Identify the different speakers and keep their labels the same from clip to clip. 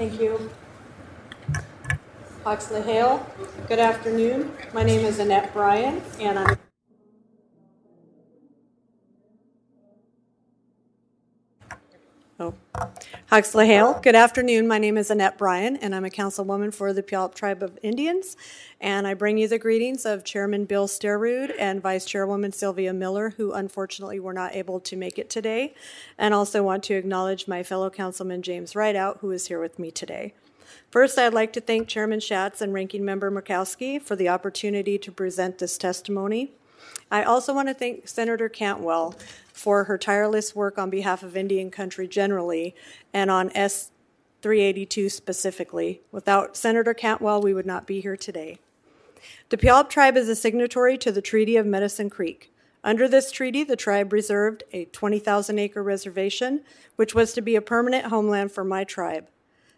Speaker 1: Thank you. Huxley Hale, good afternoon. My name is Annette Bryan, and I'm Oh. Huxley Hale, good afternoon. My name is Annette Bryan, and I'm a councilwoman for the Puyallup Tribe of Indians. And I bring you the greetings of Chairman Bill Sterud and Vice Chairwoman Sylvia Miller, who unfortunately were not able to make it today. And also want to acknowledge my fellow councilman James Rideout, who is here with me today. First, I'd like to thank Chairman Schatz and Ranking Member Murkowski for the opportunity to present this testimony. I also want to thank Senator Cantwell for her tireless work on behalf of Indian country generally and on S 382 specifically. Without Senator Cantwell, we would not be here today. The Puyallup tribe is a signatory to the Treaty of Medicine Creek. Under this treaty, the tribe reserved a 20,000 acre reservation, which was to be a permanent homeland for my tribe.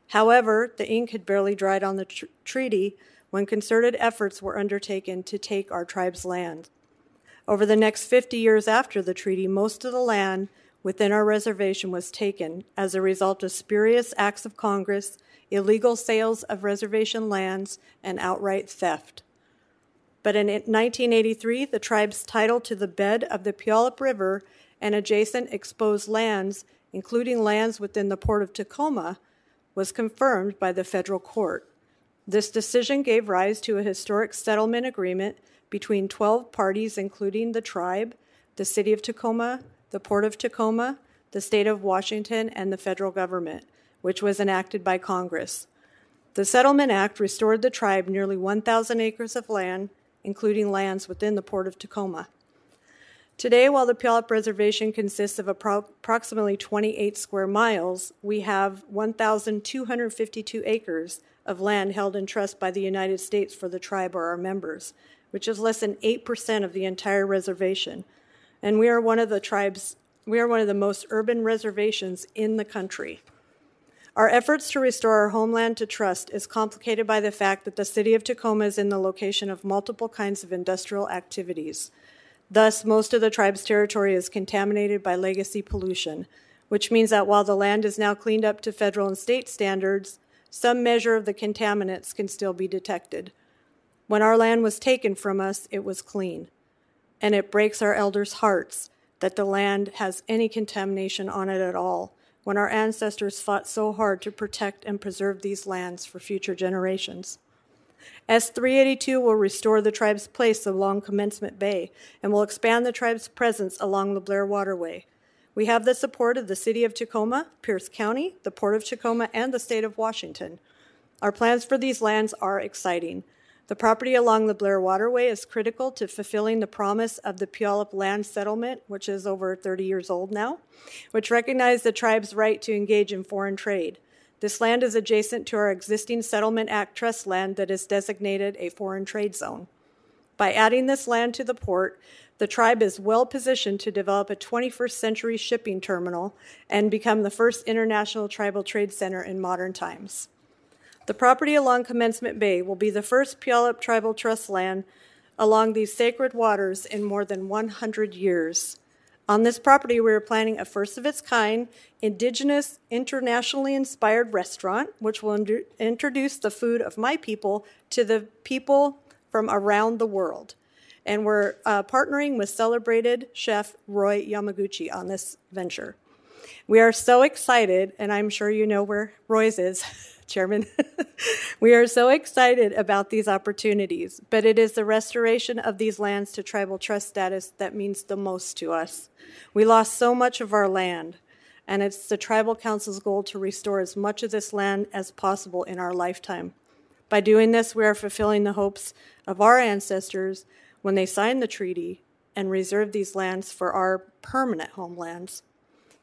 Speaker 1: However, the ink had barely dried on the tr- treaty when concerted efforts were undertaken to take our tribe's land. Over the next 50 years after the treaty, most of the land within our reservation was taken as a result of spurious acts of Congress, illegal sales of reservation lands, and outright theft. But in 1983, the tribe's title to the bed of the Puyallup River and adjacent exposed lands, including lands within the port of Tacoma, was confirmed by the federal court. This decision gave rise to a historic settlement agreement between 12 parties, including the tribe, the city of Tacoma, the port of Tacoma, the state of Washington, and the federal government, which was enacted by Congress. The Settlement Act restored the tribe nearly 1,000 acres of land, including lands within the port of Tacoma. Today, while the Puyallup Reservation consists of appro- approximately 28 square miles, we have 1,252 acres of land held in trust by the United States for the tribe or our members, which is less than 8% of the entire reservation. And we are one of the tribes, we are one of the most urban reservations in the country. Our efforts to restore our homeland to trust is complicated by the fact that the city of Tacoma is in the location of multiple kinds of industrial activities. Thus, most of the tribe's territory is contaminated by legacy pollution, which means that while the land is now cleaned up to federal and state standards, some measure of the contaminants can still be detected. When our land was taken from us, it was clean. And it breaks our elders' hearts that the land has any contamination on it at all, when our ancestors fought so hard to protect and preserve these lands for future generations. S 382 will restore the tribe's place along Commencement Bay and will expand the tribe's presence along the Blair Waterway. We have the support of the City of Tacoma, Pierce County, the Port of Tacoma, and the State of Washington. Our plans for these lands are exciting. The property along the Blair Waterway is critical to fulfilling the promise of the Puyallup Land Settlement, which is over 30 years old now, which recognized the tribe's right to engage in foreign trade. This land is adjacent to our existing Settlement Act trust land that is designated a foreign trade zone. By adding this land to the port, the tribe is well positioned to develop a 21st century shipping terminal and become the first international tribal trade center in modern times. The property along Commencement Bay will be the first Puyallup Tribal Trust land along these sacred waters in more than 100 years. On this property, we are planning a first of its kind, indigenous, internationally inspired restaurant, which will ind- introduce the food of my people to the people from around the world. And we're uh, partnering with celebrated chef Roy Yamaguchi on this venture. We are so excited, and I'm sure you know where Roy's is. Chairman. we are so excited about these opportunities, but it is the restoration of these lands to tribal trust status that means the most to us. We lost so much of our land, and it's the Tribal Council's goal to restore as much of this land as possible in our lifetime. By doing this, we are fulfilling the hopes of our ancestors when they signed the treaty and reserved these lands for our permanent homelands.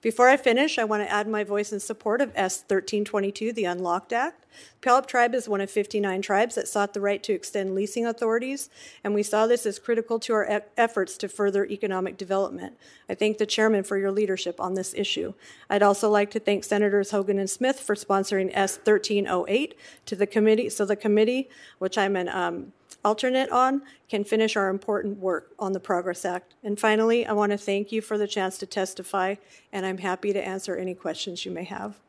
Speaker 1: Before I finish, I want to add my voice in support of S 1322, the Unlocked Act. Puyallup Tribe is one of 59 tribes that sought the right to extend leasing authorities, and we saw this as critical to our e- efforts to further economic development. I thank the chairman for your leadership on this issue. I'd also like to thank Senators Hoeven and Smith for sponsoring S 1308 to the committee, so the committee, which I'm an um, alternate on can finish our important work on the Progress Act. And finally, I want to thank you for the chance to testify, and I'm happy to answer any questions you may have.